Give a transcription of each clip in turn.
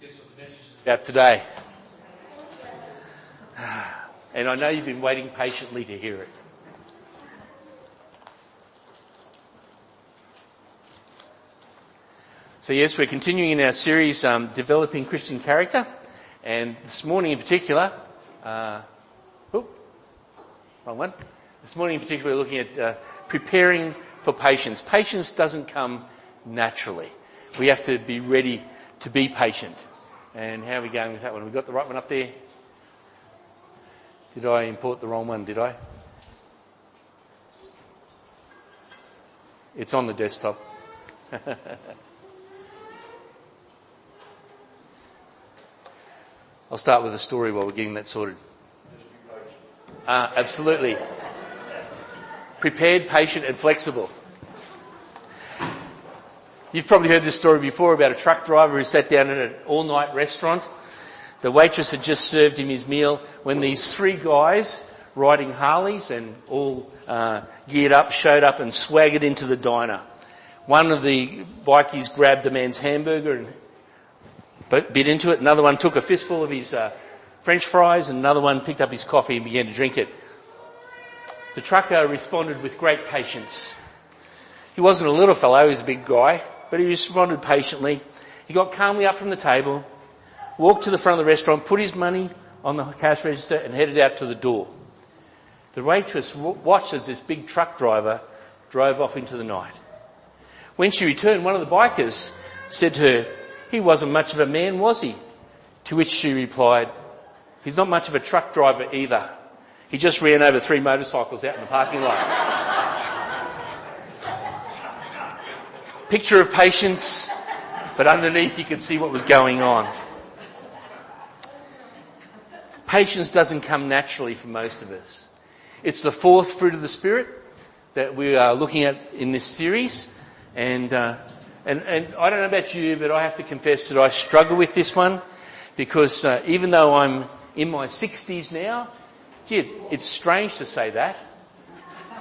Guess what the message is about today? And I know you've been waiting patiently to hear it. So yes, we're continuing in our series, um, Developing Christian Character. And this morning in particular, uh, oh, wrong one. This morning in particular, we're looking at uh, preparing for patience. Patience doesn't come naturally. We have to be ready to be patient. And how are we going with that one? We got the right one up there? Did I import the wrong one? Did I? It's on the desktop. I'll start with a story while we're getting that sorted. Uh, absolutely. Prepared, patient and flexible. You've probably heard this story before about a truck driver who sat down in an all-night restaurant. The waitress had just served him his meal when these three guys riding Harleys and all uh, geared up showed up and swaggered into the diner. One of the bikies grabbed the man's hamburger and bit into it. Another one took a fistful of his uh, French fries, and another one picked up his coffee and began to drink it. The trucker responded with great patience. He wasn't a little fellow; he was a big guy but he responded patiently. He got calmly up from the table, walked to the front of the restaurant, put his money on the cash register and headed out to the door. The waitress watched as this big truck driver drove off into the night. When she returned, one of the bikers said to her, he wasn't much of a man, was he? To which she replied, he's not much of a truck driver either. He just ran over three motorcycles out in the parking lot. Picture of patience, but underneath you could see what was going on. Patience doesn't come naturally for most of us. It's the fourth fruit of the Spirit that we are looking at in this series. And, uh, and, and I don't know about you, but I have to confess that I struggle with this one because uh, even though I'm in my 60s now, gee, it's strange to say that.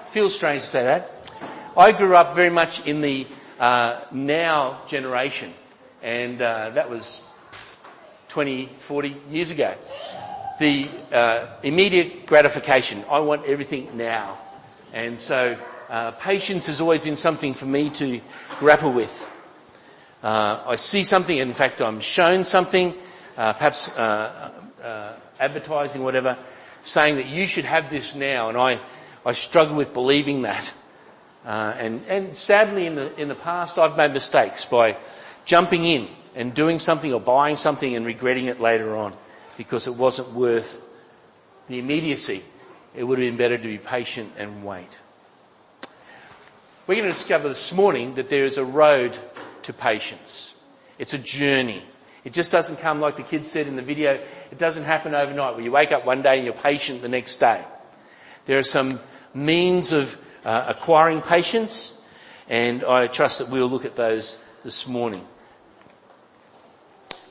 Feels strange to say that. I grew up very much in the uh, now generation. And uh, that was 20, 40 years ago. The uh, immediate gratification. I want everything now. And so uh, patience has always been something for me to grapple with. Uh, I see something, in fact I'm shown something, uh, perhaps advertising, whatever, saying that you should have this now, and I, I struggle with believing that. Uh, and, and sadly in the, in the past I've made mistakes by jumping in and doing something or buying something and regretting it later on because it wasn't worth the immediacy. It would have been better to be patient and wait. We're going to discover this morning that there is a road to patience. It's a journey. It just doesn't come like the kids said in the video. It doesn't happen overnight where you wake up one day and you're patient the next day. There are some means of uh, acquiring patience, and I trust that we'll look at those this morning.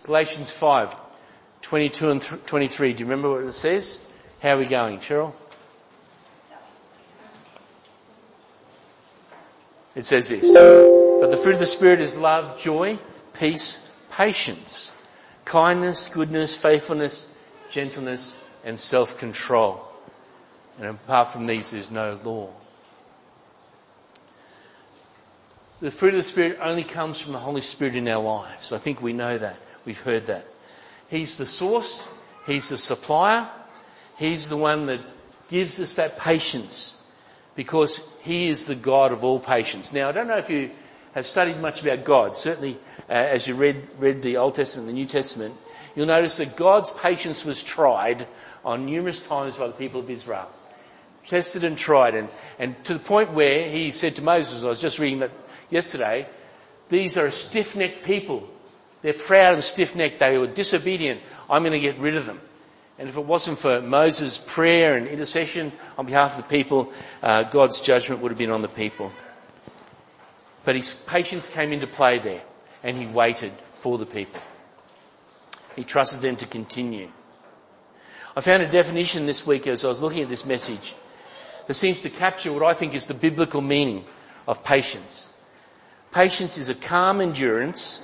Galatians 5, 22 and 23. Do you remember what it says? How are we going, Cheryl? It says this. But the fruit of the Spirit is love, joy, peace, patience, kindness, goodness, faithfulness, gentleness, and self-control. And apart from these, there's no law. The fruit of the Spirit only comes from the Holy Spirit in our lives. I think we know that. We've heard that. He's the source. He's the supplier. He's the one that gives us that patience because He is the God of all patience. Now, I don't know if you have studied much about God. Certainly, uh, as you read, read the Old Testament and the New Testament, you'll notice that God's patience was tried on numerous times by the people of Israel. Tested and tried and, and to the point where he said to Moses, I was just reading that yesterday, these are stiff-necked people. They're proud and stiff-necked. They were disobedient. I'm going to get rid of them. And if it wasn't for Moses' prayer and intercession on behalf of the people, uh, God's judgment would have been on the people. But his patience came into play there, and he waited for the people. He trusted them to continue. I found a definition this week as I was looking at this message that seems to capture what I think is the biblical meaning of patience. Patience is a calm endurance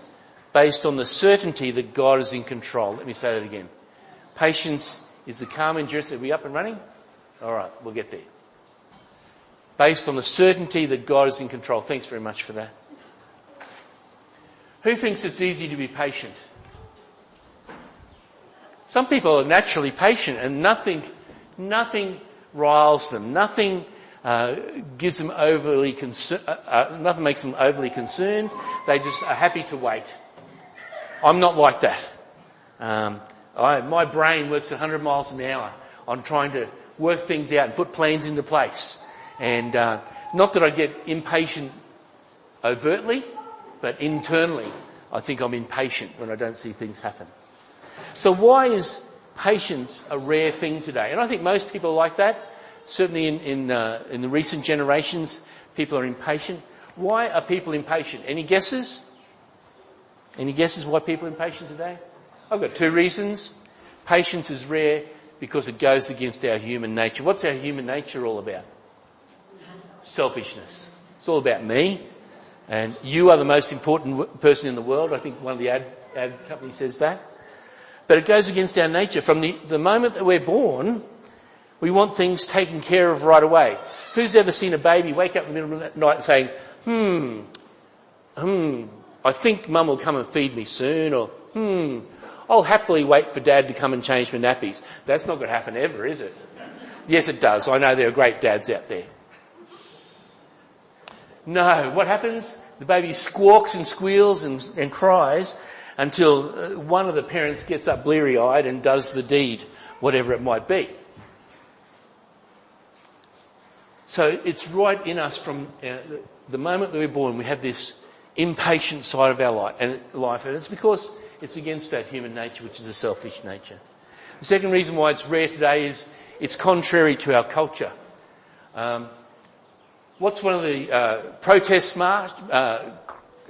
based on the certainty that God is in control. Let me say that again. Patience is the calm endurance. Are we up and running? Alright, we'll get there. Based on the certainty that God is in control. Thanks very much for that. Who thinks it's easy to be patient? Some people are naturally patient and nothing, nothing riles them. Nothing uh, gives them overly concern, uh, uh, nothing makes them overly concerned. They just are happy to wait. I'm not like that. Um, I, my brain works 100 miles an hour on trying to work things out and put plans into place. And uh, not that I get impatient overtly, but internally, I think I'm impatient when I don't see things happen. So why is patience a rare thing today? And I think most people are like that. Certainly in, in, uh, in the recent generations, people are impatient. Why are people impatient? Any guesses? Any guesses why people are impatient today? I've got two reasons. Patience is rare because it goes against our human nature. What's our human nature all about? Selfishness. It's all about me. And you are the most important person in the world. I think one of the ad, ad companies says that. But it goes against our nature. From the, the moment that we're born, we want things taken care of right away. Who's ever seen a baby wake up in the middle of the night saying, hmm, hmm, I think mum will come and feed me soon, or hmm, I'll happily wait for dad to come and change my nappies. That's not going to happen ever, is it? Yes, it does. I know there are great dads out there. No, what happens? The baby squawks and squeals and, and cries until uh, one of the parents gets up bleary eyed and does the deed, whatever it might be. So it's right in us from uh, the moment that we're born, we have this impatient side of our life and, it's because it's against that human nature, which is a selfish nature. The second reason why it's rare today is it's contrary to our culture. Um, what's one of the uh, protest march, uh,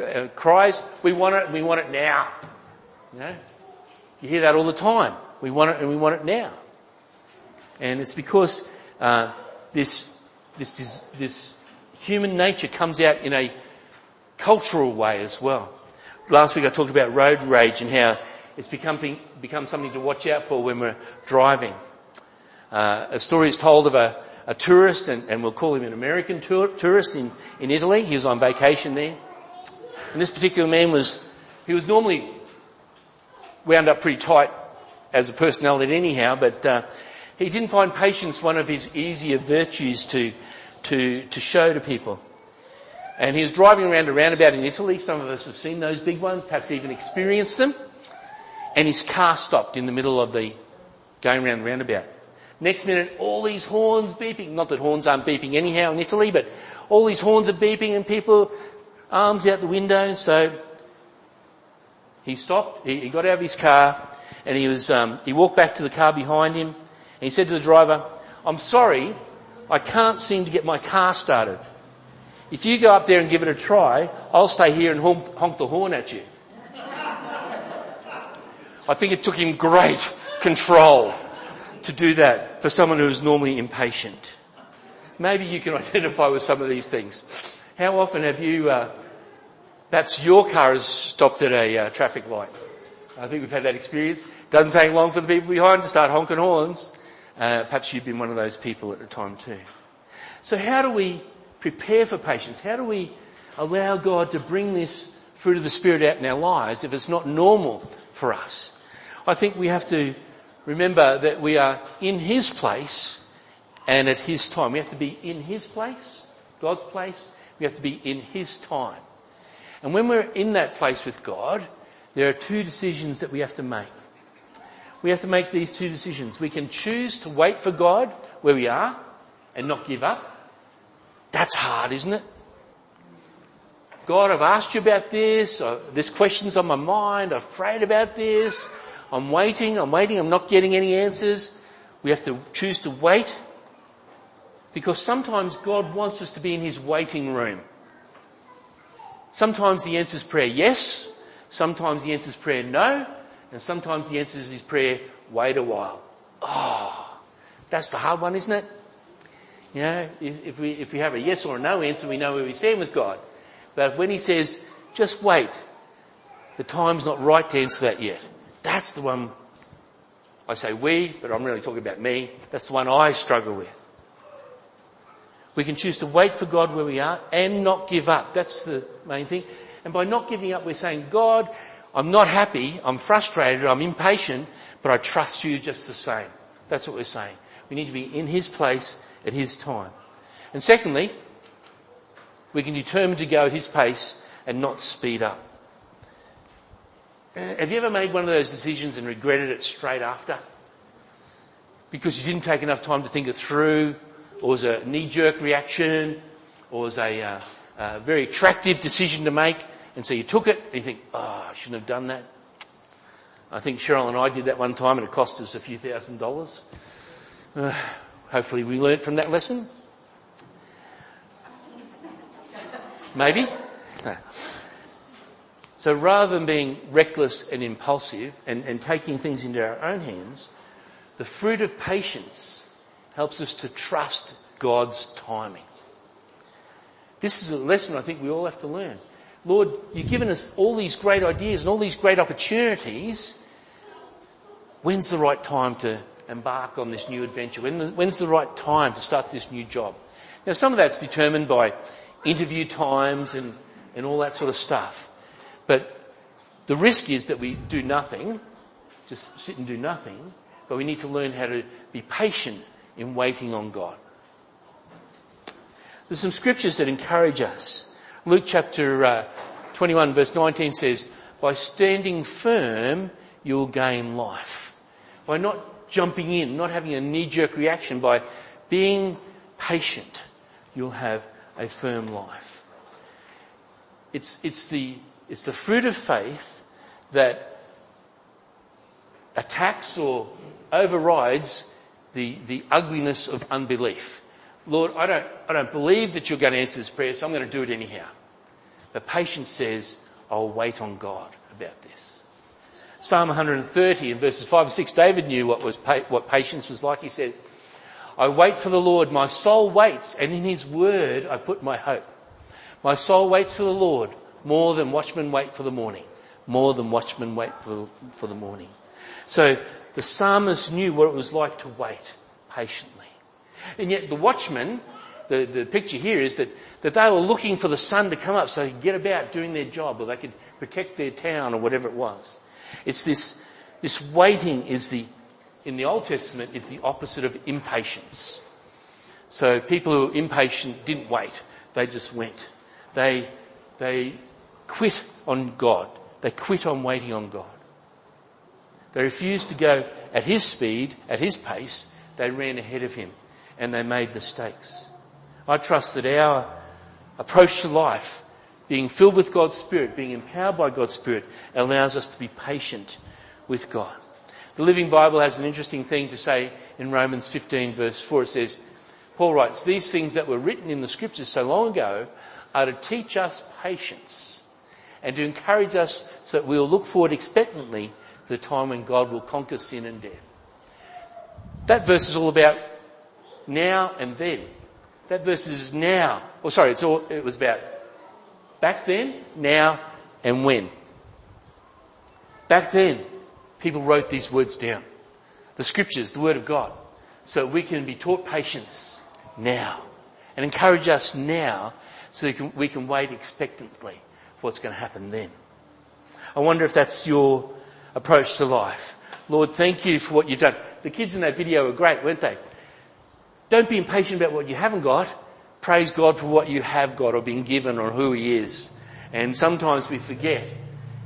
uh, cries? We want it, we want it now. You know, you hear that all the time. We want it, and we want it now. And it's because uh, this this, this, human nature comes out in a cultural way as well. Last week I talked about road rage and how it's become, thing, become something to watch out for when we're driving. Uh, a story is told of a, a tourist, and, and, we'll call him an American tour, tourist in, in Italy. He was on vacation there. And this particular man was, he was normally wound up pretty tight as a personality anyhow, but uh, he didn't find patience one of his easier virtues to, to, to show to people. And he was driving around a roundabout in Italy. Some of us have seen those big ones, perhaps even experienced them. And his car stopped in the middle of the going around the roundabout. Next minute, all these horns beeping. Not that horns aren't beeping anyhow in Italy, but all these horns are beeping and people arms out the window. So he stopped. He, he got out of his car and he was um, he walked back to the car behind him he said to the driver, I'm sorry, I can't seem to get my car started. If you go up there and give it a try, I'll stay here and honk, honk the horn at you. I think it took him great control to do that for someone who is normally impatient. Maybe you can identify with some of these things. How often have you, uh, perhaps your car has stopped at a uh, traffic light? I think we've had that experience. Doesn't take long for the people behind to start honking horns. Uh, perhaps you've been one of those people at the time too. So how do we prepare for patience? How do we allow God to bring this fruit of the Spirit out in our lives if it's not normal for us? I think we have to remember that we are in His place and at His time. We have to be in His place, God's place. We have to be in His time. And when we're in that place with God, there are two decisions that we have to make we have to make these two decisions. We can choose to wait for God where we are and not give up. That's hard, isn't it? God, I've asked you about this. Uh, this question's on my mind. I'm afraid about this. I'm waiting. I'm waiting. I'm not getting any answers. We have to choose to wait because sometimes God wants us to be in His waiting room. Sometimes the answer is prayer yes. Sometimes the answer is prayer no. And sometimes the answer is his prayer, wait a while. Oh, that's the hard one, isn't it? You know, if, we, if we have a yes or a no answer, we know where we stand with God. But when he says, just wait, The time's not right to answer that yet. That's the one I say we, but I'm really talking about me. That's the one I struggle with. We can choose to wait for God where we are and not give up. That's the main thing. And by not giving up, we're saying, God, I'm not happy, I'm frustrated, I'm impatient, but I trust you just the same. That's what we're saying. We need to be in His place at His time. And secondly, we can determine to go at His pace and not speed up. Uh, have you ever made one of those decisions and regretted it straight after? Because you didn't take enough time to think it through, or was a knee-jerk reaction, or was a, uh, a very attractive decision to make, and so you took it, and you think, oh, I shouldn't have done that. I think Cheryl and I did that one time, and it cost us a few thousand dollars. Uh, hopefully we learnt from that lesson. Maybe. So rather than being reckless and impulsive and, and taking things into our own hands, the fruit of patience helps us to trust God's timing. This is a lesson I think we all have to learn. Lord, you've given us all these great ideas and all these great opportunities. When's the right time to embark on this new adventure? When, when's the right time to start this new job? Now some of that's determined by interview times and, and all that sort of stuff. But the risk is that we do nothing, just sit and do nothing, but we need to learn how to be patient in waiting on God. There's some scriptures that encourage us. Luke chapter uh, 21 verse 19 says, by standing firm, you'll gain life. By not jumping in, not having a knee-jerk reaction, by being patient, you'll have a firm life. It's, it's the it's the fruit of faith that attacks or overrides the, the ugliness of unbelief. Lord, I don't, I don't believe that you're going to answer this prayer, so I'm going to do it anyhow. But patience says, I'll wait on God about this. Psalm 130 in verses 5 and 6, David knew what was, what patience was like. He says, I wait for the Lord, my soul waits, and in his word I put my hope. My soul waits for the Lord, more than watchmen wait for the morning. More than watchmen wait for for the morning. So the psalmist knew what it was like to wait patiently. And yet the watchmen, the, the picture here is that, that they were looking for the sun to come up so they could get about doing their job or they could protect their town or whatever it was. It's this, this waiting is the, in the Old Testament, is the opposite of impatience. So people who were impatient didn't wait. They just went. They, they quit on God. They quit on waiting on God. They refused to go at His speed, at His pace. They ran ahead of Him and they made mistakes. I trust that our approach to life, being filled with God's Spirit, being empowered by God's Spirit, allows us to be patient with God. The Living Bible has an interesting thing to say in Romans 15 verse 4. It says, Paul writes, these things that were written in the scriptures so long ago are to teach us patience and to encourage us so that we'll look forward expectantly to the time when God will conquer sin and death. That verse is all about now and then. That verse is now. Oh, sorry, it's all, it was about back then, now, and when. Back then, people wrote these words down. The scriptures, the word of God. So we can be taught patience now. And encourage us now so we can, we can wait expectantly for what's going to happen then. I wonder if that's your approach to life. Lord, thank you for what you've done. The kids in that video were great, weren't they? Don't be impatient about what you haven't got. Praise God for what you have got or been given or who He is. And sometimes we forget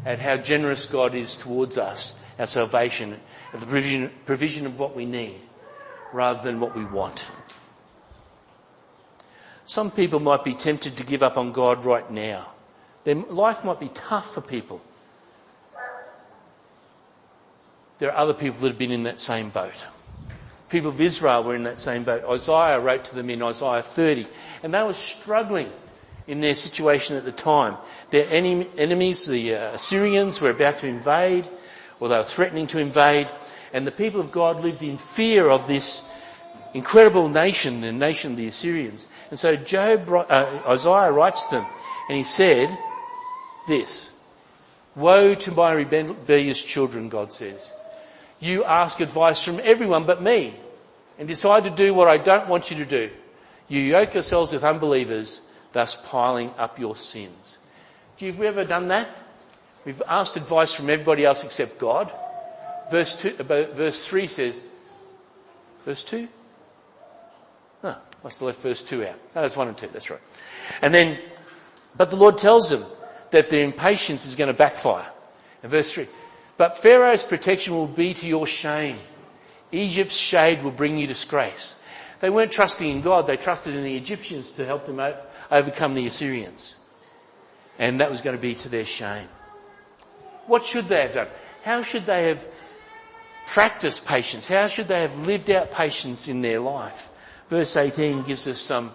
at how generous God is towards us, our salvation, and the provision, provision of what we need rather than what we want. Some people might be tempted to give up on God right now. Their life might be tough for people. There are other people that have been in that same boat. People of Israel were in that same boat. Isaiah wrote to them in Isaiah 30, and they were struggling in their situation at the time. Their enemies, the uh, Assyrians, were about to invade, or they were threatening to invade, and the people of God lived in fear of this incredible nation, the nation of the Assyrians. And so Job, uh, Isaiah writes to them, and he said, this. Woe to my rebellious children, God says. You ask advice from everyone but me and decide to do what I don't want you to do. You yoke yourselves with unbelievers, thus piling up your sins. Have you ever done that? We've asked advice from everybody else except God. Verse two, uh, verse three says, verse two? Oh, must have left verse two out. No, that's one and two, that's right. And then, but the Lord tells them that their impatience is going to backfire. In verse three, but Pharaoh's protection will be to your shame. Egypt's shade will bring you disgrace. They weren't trusting in God, they trusted in the Egyptians to help them overcome the Assyrians. And that was going to be to their shame. What should they have done? How should they have practiced patience? How should they have lived out patience in their life? Verse 18 gives us some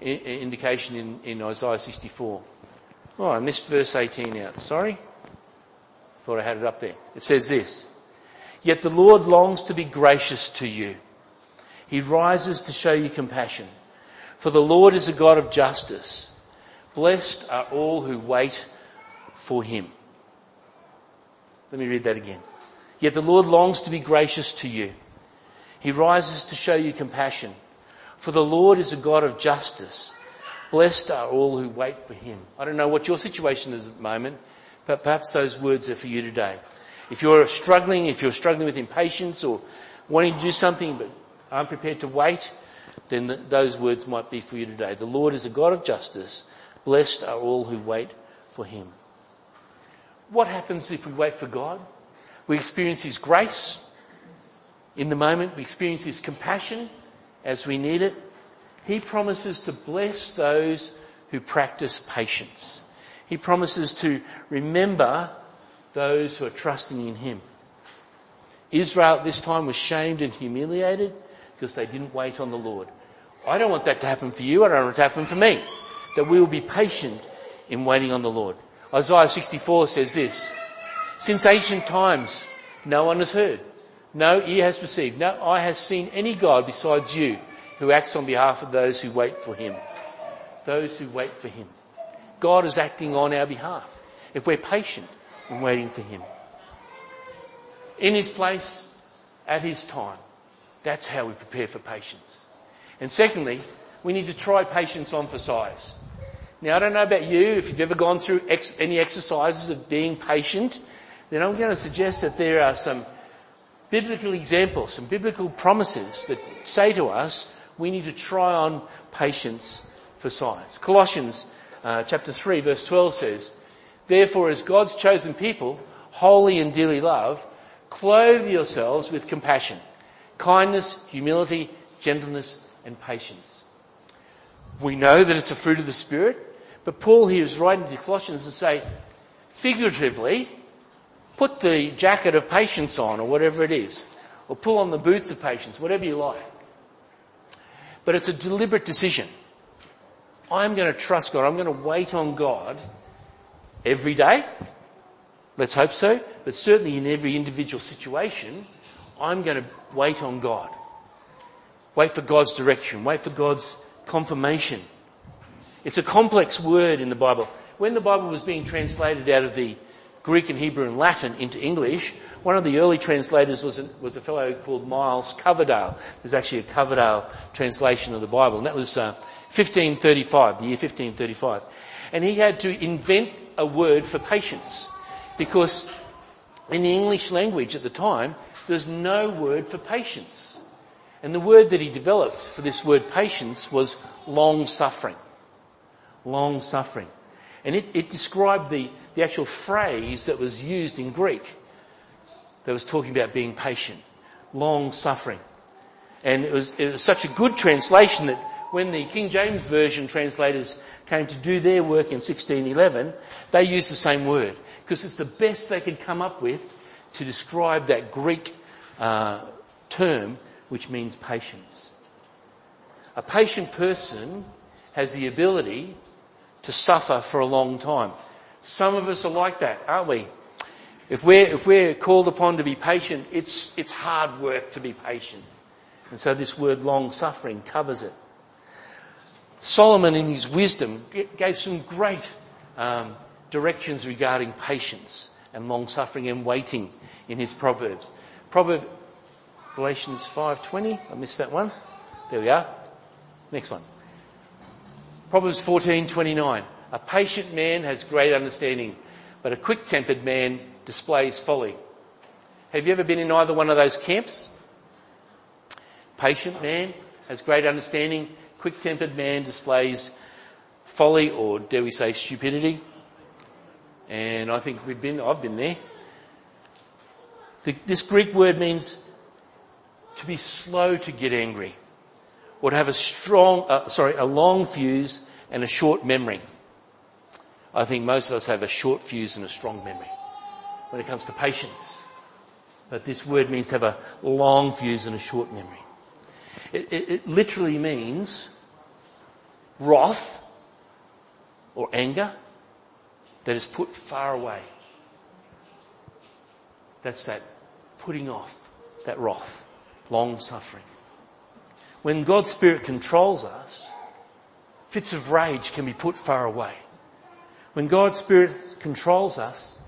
indication in, in Isaiah 64. Oh, I missed verse 18 out. Sorry. Thought I had it up there. It says this. Yet the Lord longs to be gracious to you. He rises to show you compassion. For the Lord is a God of justice. Blessed are all who wait for him. Let me read that again. Yet the Lord longs to be gracious to you. He rises to show you compassion. For the Lord is a God of justice. Blessed are all who wait for him. I don't know what your situation is at the moment, but perhaps those words are for you today. If you're struggling, if you're struggling with impatience or wanting to do something but aren't prepared to wait, then the, those words might be for you today. The Lord is a God of justice. Blessed are all who wait for him. What happens if we wait for God? We experience His grace in the moment. We experience His compassion as we need it. He promises to bless those who practice patience. He promises to remember those who are trusting in Him. Israel at this time was shamed and humiliated because they didn't wait on the Lord. I don't want that to happen for you. I don't want it to happen for me. That we will be patient in waiting on the Lord. Isaiah 64 says this, since ancient times no one has heard, no ear has perceived, no eye has seen any God besides you who acts on behalf of those who wait for him. Those who wait for him. God is acting on our behalf if we're patient and waiting for him. In his place, at his time. That's how we prepare for patience. And secondly, we need to try patience on for size. Now I don't know about you, if you've ever gone through ex- any exercises of being patient, then I'm going to suggest that there are some biblical examples, some biblical promises that say to us we need to try on patience for size. Colossians uh, chapter 3 verse 12 says, Therefore as God's chosen people, holy and dearly loved, clothe yourselves with compassion, kindness, humility, gentleness and patience. We know that it's a fruit of the Spirit, but Paul here is writing to Colossians to say, figuratively, put the jacket of patience on or whatever it is, or pull on the boots of patience, whatever you like. But it's a deliberate decision. I'm going to trust God. I'm going to wait on God every day. Let's hope so. But certainly in every individual situation, I'm going to wait on God. Wait for God's direction. Wait for God's confirmation. It's a complex word in the Bible. When the Bible was being translated out of the Greek and Hebrew and Latin into English, one of the early translators was a, was a fellow called Miles Coverdale. There's actually a Coverdale translation of the Bible, and that was uh, 1535, the year 1535. And he had to invent a word for patience, because in the English language at the time, there's no word for patience. And the word that he developed for this word patience was long suffering long suffering. And it, it described the, the actual phrase that was used in Greek that was talking about being patient, long suffering. And it was, it was such a good translation that when the King James Version translators came to do their work in 1611, they used the same word because it's the best they could come up with to describe that Greek uh, term which means patience. A patient person has the ability to suffer for a long time. Some of us are like that, aren't we? If we're, if we're called upon to be patient, it's, it's hard work to be patient. And so this word long suffering covers it. Solomon in his wisdom gave some great um, directions regarding patience. and long suffering and waiting in his Proverbs. Proverb, Galatians 5.20, I missed that one. There we are. Next one. Proverbs 14.29. A patient man has great understanding, but a quick-tempered man displays folly. Have you ever been in either one of those camps? Patient man has great understanding, quick-tempered man displays folly or dare we say stupidity. And I think we've been, I've been there. The, this Greek word means to be slow to get angry or to have a strong, uh, sorry, a long fuse and a short memory. I think most of us have a short fuse and a strong memory when it comes to patience. But this word means to have a long fuse and a short memory. It, it, it literally means wrath or anger that is put far away. That's that putting off, that wrath, long suffering. When God's Spirit controls us, fits of rage can be put far away. When God's Spirit controls us,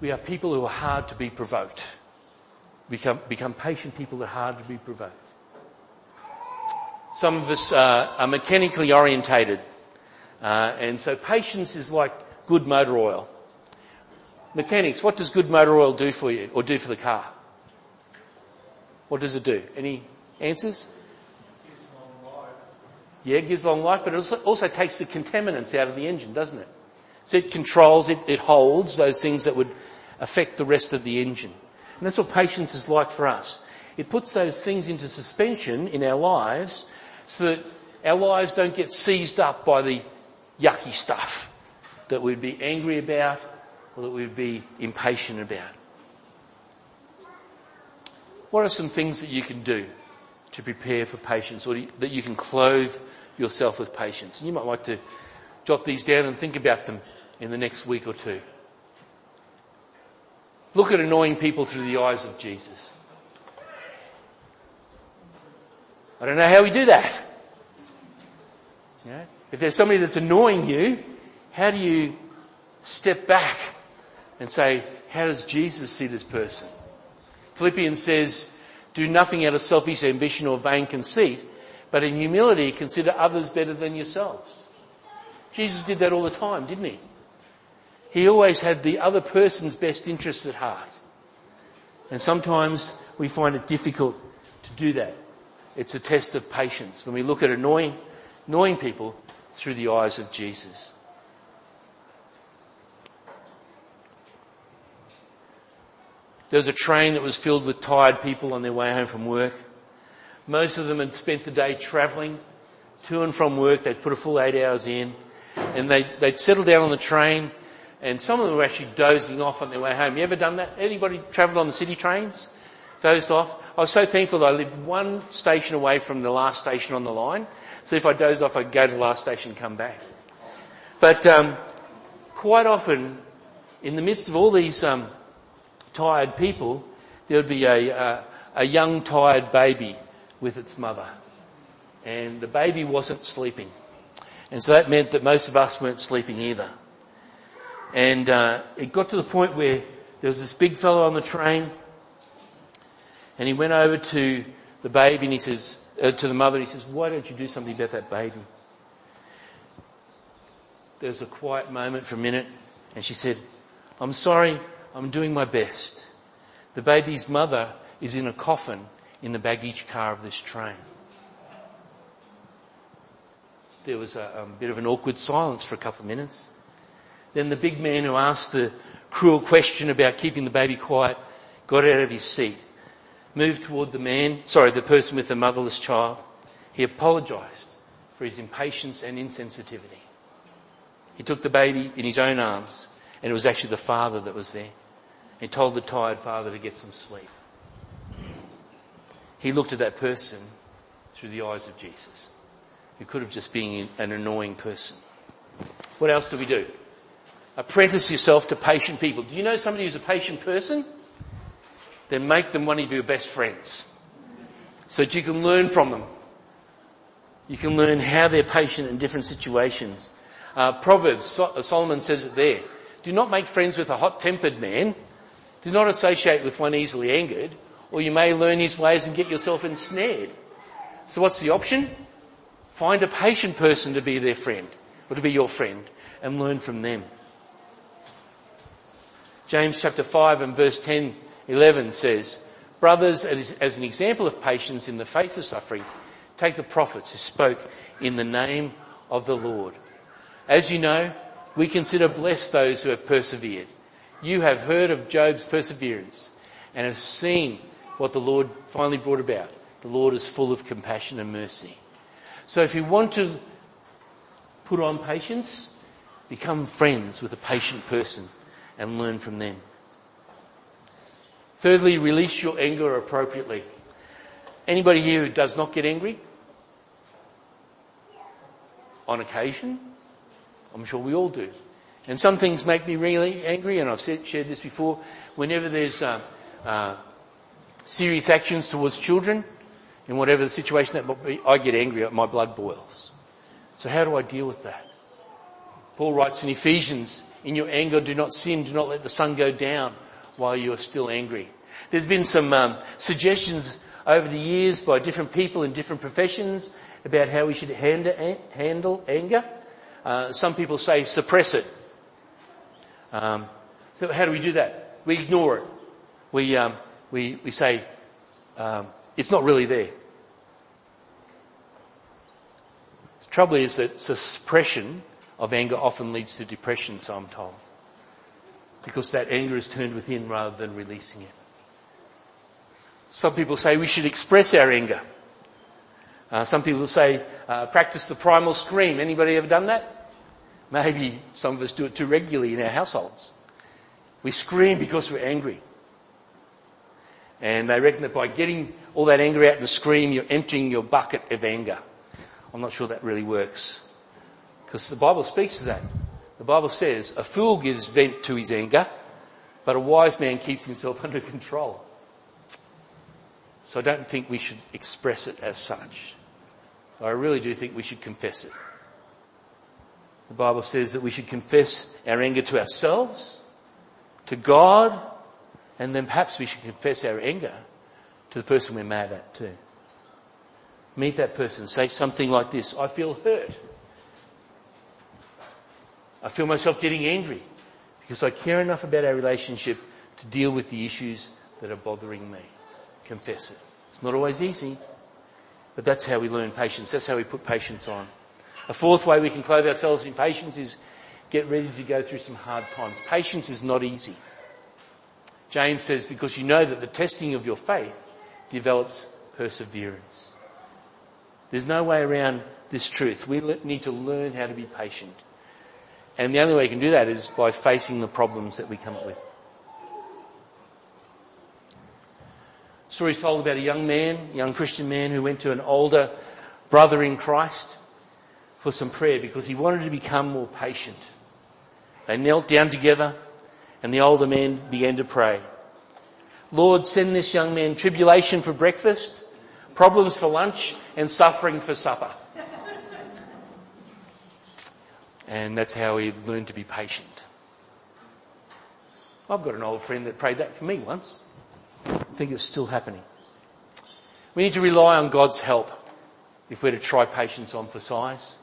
we are people who are hard to be provoked. Become, become patient people that are hard to be provoked. Some of us uh, are mechanically orientated. Uh, and so patience is like good motor oil. Mechanics, what does good motor oil do for you or do for the car? What does it do? Any answers? Yeah, it gives long life, but it also, also takes the contaminants out of the engine, doesn't it? So it controls, it, it holds those things that would affect the rest of the engine. And that's what patience is like for us. It puts those things into suspension in our lives so that our lives don't get seized up by the yucky stuff that we'd be angry about or that we'd be impatient about. What are some things that you can do to prepare for patience or that you can clothe yourself with patience? And you might like to jot these down and think about them in the next week or two. Look at annoying people through the eyes of Jesus. I don't know how we do that. You know, if there's somebody that's annoying you, how do you step back and say, how does Jesus see this person? Philippians says, do nothing out of selfish ambition or vain conceit, but in humility consider others better than yourselves. Jesus did that all the time, didn't he? He always had the other person's best interests at heart. And sometimes we find it difficult to do that. It's a test of patience when we look at annoying, annoying people through the eyes of Jesus. There was a train that was filled with tired people on their way home from work. Most of them had spent the day travelling to and from work. They'd put a full eight hours in and they'd, they'd settle down on the train and some of them were actually dozing off on their way home. You ever done that? Anybody travelled on the city trains? Dozed off? I was so thankful that I lived one station away from the last station on the line. So if I dozed off, I'd go to the last station and come back. But um, quite often, in the midst of all these um, tired people, there would be a, a, a young tired baby with its mother. And the baby wasn't sleeping. And so that meant that most of us weren't sleeping either. And uh, it got to the point where there was this big fellow on the train, and he went over to the baby and he says, uh, to the mother, he says, why don't you do something about that baby? There was a quiet moment for a minute, and she said, I'm sorry, I'm doing my best. The baby's mother is in a coffin in the baggage car of this train. There was a, a um, bit of an awkward silence for a couple of minutes. Then the big man who asked the cruel question about keeping the baby quiet got out of his seat, moved toward the man, sorry, the person with the motherless child. He apologised for his impatience and insensitivity. He took the baby in his own arms, and it was actually the father that was there. He told the tired father to get some sleep. He looked at that person through the eyes of Jesus, who could have just been an annoying person. What else do we do? Apprentice yourself to patient people. Do you know somebody who's a patient person? Then make them one of your best friends so that you can learn from them. You can learn how they're patient in different situations. Uh, Proverbs, Solomon says it there. Do not make friends with a hot-tempered man. Do not associate with one easily angered, or you may learn his ways and get yourself ensnared. So what's the option? Find a patient person to be their friend, or to be your friend, and learn from them. James chapter 5 and verse 10, 11 says, Brothers, as an example of patience in the face of suffering, take the prophets who spoke in the name of the Lord. As you know, we consider blessed those who have persevered. You have heard of Job's perseverance and have seen what the Lord finally brought about. The Lord is full of compassion and mercy. So if you want to put on patience, become friends with a patient person and learn from them. Thirdly, release your anger appropriately. Anybody here who does not get angry? On occasion? I'm sure we all do. And some things make me really angry, and I've said, shared this before. Whenever there's uh, uh, serious actions towards children, in whatever the situation that might be, I get angry, my blood boils. So how do I deal with that? Paul writes in Ephesians in your anger, do not sin. Do not let the sun go down while you are still angry. There's been some um, suggestions over the years by different people in different professions about how we should handle anger. Uh, some people say suppress it. Um, so how do we do that? We ignore it. We um, we we say um, it's not really there. The trouble is that suppression of anger often leads to depression, so I'm told. Because that anger is turned within rather than releasing it. Some people say we should express our anger. Uh, some people say uh, practice the primal scream. Anybody ever done that? Maybe some of us do it too regularly in our households. We scream because we're angry. And they reckon that by getting all that anger out in a scream, you're emptying your bucket of anger. I'm not sure that really works. Because the Bible speaks to that. The Bible says, a fool gives vent to his anger, but a wise man keeps himself under control. So I don't think we should express it as such. But I really do think we should confess it. The Bible says that we should confess our anger to ourselves, to God, and then perhaps we should confess our anger to the person we're mad at too. Meet that person, say something like this, I feel hurt. I feel myself getting angry because I care enough about our relationship to deal with the issues that are bothering me. Confess it. It's not always easy, but that's how we learn patience. That's how we put patience on. A fourth way we can clothe ourselves in patience is get ready to go through some hard times. Patience is not easy. James says, because you know that the testing of your faith develops perseverance. There's no way around this truth. We need to learn how to be patient. And the only way you can do that is by facing the problems that we come up with. Stories told about a young man, young Christian man who went to an older brother in Christ for some prayer because he wanted to become more patient. They knelt down together and the older man began to pray. Lord, send this young man tribulation for breakfast, problems for lunch, and suffering for supper. And that's how he learned to be patient. I've got an old friend that prayed that for me once. I think it's still happening. We need to rely on God's help if we're to try patience on for size.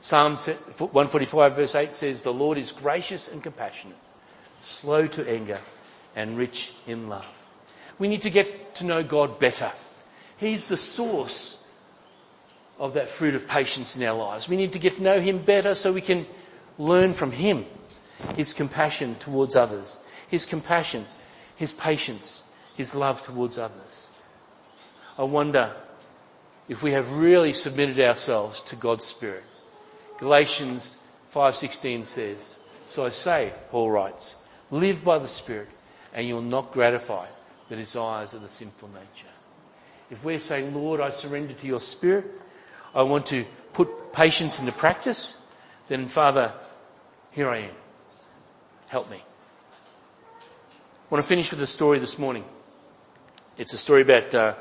Psalm 145 verse 8 says, the Lord is gracious and compassionate, slow to anger and rich in love. We need to get to know God better. He's the source of that fruit of patience in our lives. We need to get to know Him better so we can learn from Him. His compassion towards others. His compassion, His patience, His love towards others. I wonder if we have really submitted ourselves to God's Spirit. Galatians 5.16 says, So I say, Paul writes, live by the Spirit and you'll not gratify the desires of the sinful nature. If we're saying, Lord, I surrender to your Spirit, I want to put patience into practice, then Father, here I am. Help me. I want to finish with a story this morning. It's a story about uh,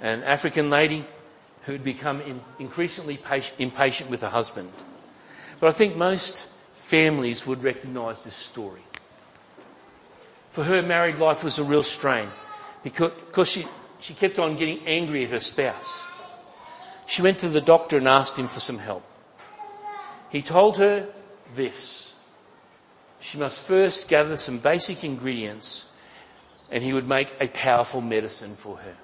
an African lady who'd become in, increasingly patient, impatient with her husband. But I think most families would recognise this story. For her, married life was a real strain because, because she, she kept on getting angry at her spouse. She went to the doctor and asked him for some help. He told her this. She must first gather some basic ingredients and he would make a powerful medicine for her.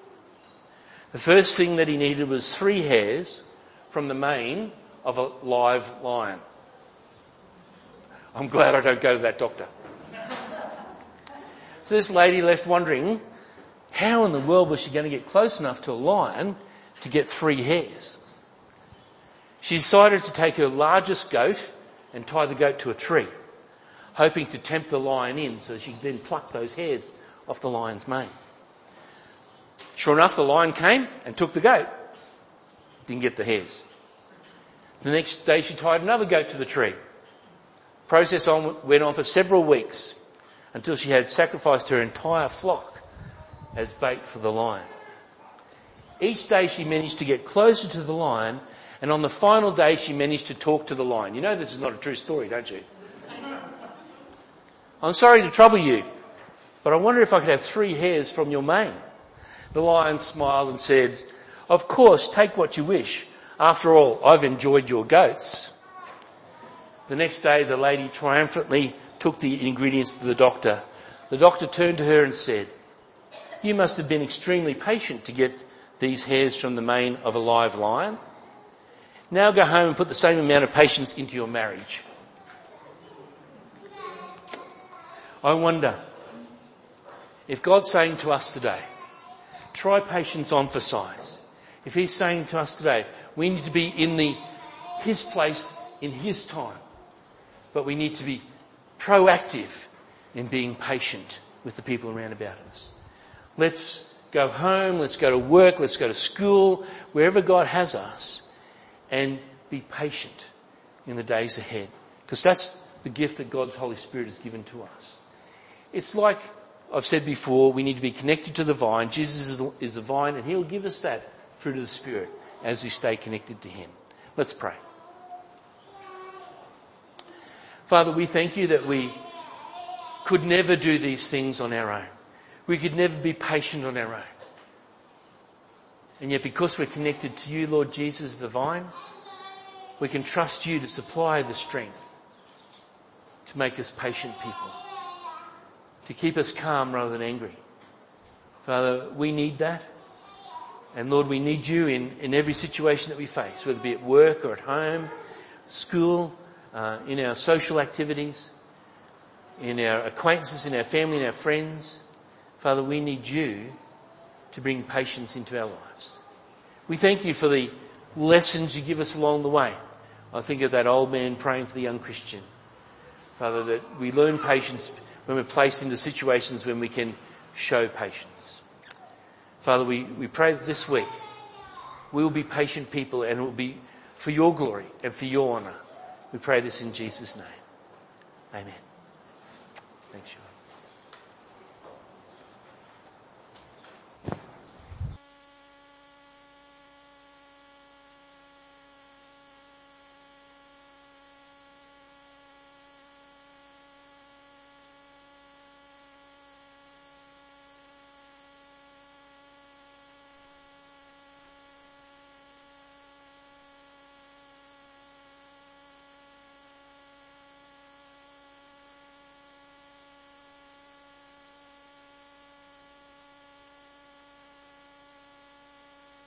The first thing that he needed was three hairs from the mane of a live lion. I'm glad I don't go to that doctor. So this lady left wondering, how in the world was she going to get close enough to a lion to get three hairs? She decided to take her largest goat and tie the goat to a tree, hoping to tempt the lion in so she could then pluck those hairs off the lion's mane. Sure enough, the lion came and took the goat. Didn't get the hairs. The next day she tied another goat to the tree. Process on, went on for several weeks until she had sacrificed her entire flock as bait for the lion. Each day she managed to get closer to the lion and on the final day she managed to talk to the lion. You know this is not a true story, don't you? I'm sorry to trouble you, but I wonder if I could have three hairs from your mane. The lion smiled and said, of course, take what you wish. After all, I've enjoyed your goats. The next day, the lady triumphantly took the ingredients to the doctor. The doctor turned to her and said, you must have been extremely patient to get these hairs from the mane of a live lion. Now go home and put the same amount of patience into your marriage. I wonder if God's saying to us today, try patience on for size. If He's saying to us today, we need to be in the, His place in His time, but we need to be proactive in being patient with the people around about us. Let's go home, let's go to work, let's go to school, wherever God has us, and be patient in the days ahead. Because that's the gift that God's Holy Spirit has given to us. It's like I've said before, we need to be connected to the vine. Jesus is the, vine and He'll give us that fruit of the Spirit as we stay connected to Him. Let's pray. Father, we thank you that we could never do these things on our own. We could never be patient on our own. And yet because we're connected to you, Lord Jesus, the vine, we can trust you to supply the strength to make us patient people, to keep us calm rather than angry. Father, we need that. And Lord, we need you in, in every situation that we face, whether it be at work or at home, school, uh, in our social activities, in our acquaintances, in our family, in our friends. Father, we need you to bring patience into our lives. We thank you for the lessons you give us along the way. I think of that old man praying for the young Christian. Father, that we learn patience when we're placed into situations when we can show patience. Father, we, we pray that this week we will be patient people and it will be for your glory and for your honour. We pray this in Jesus' name. Amen. Thanks, Sean.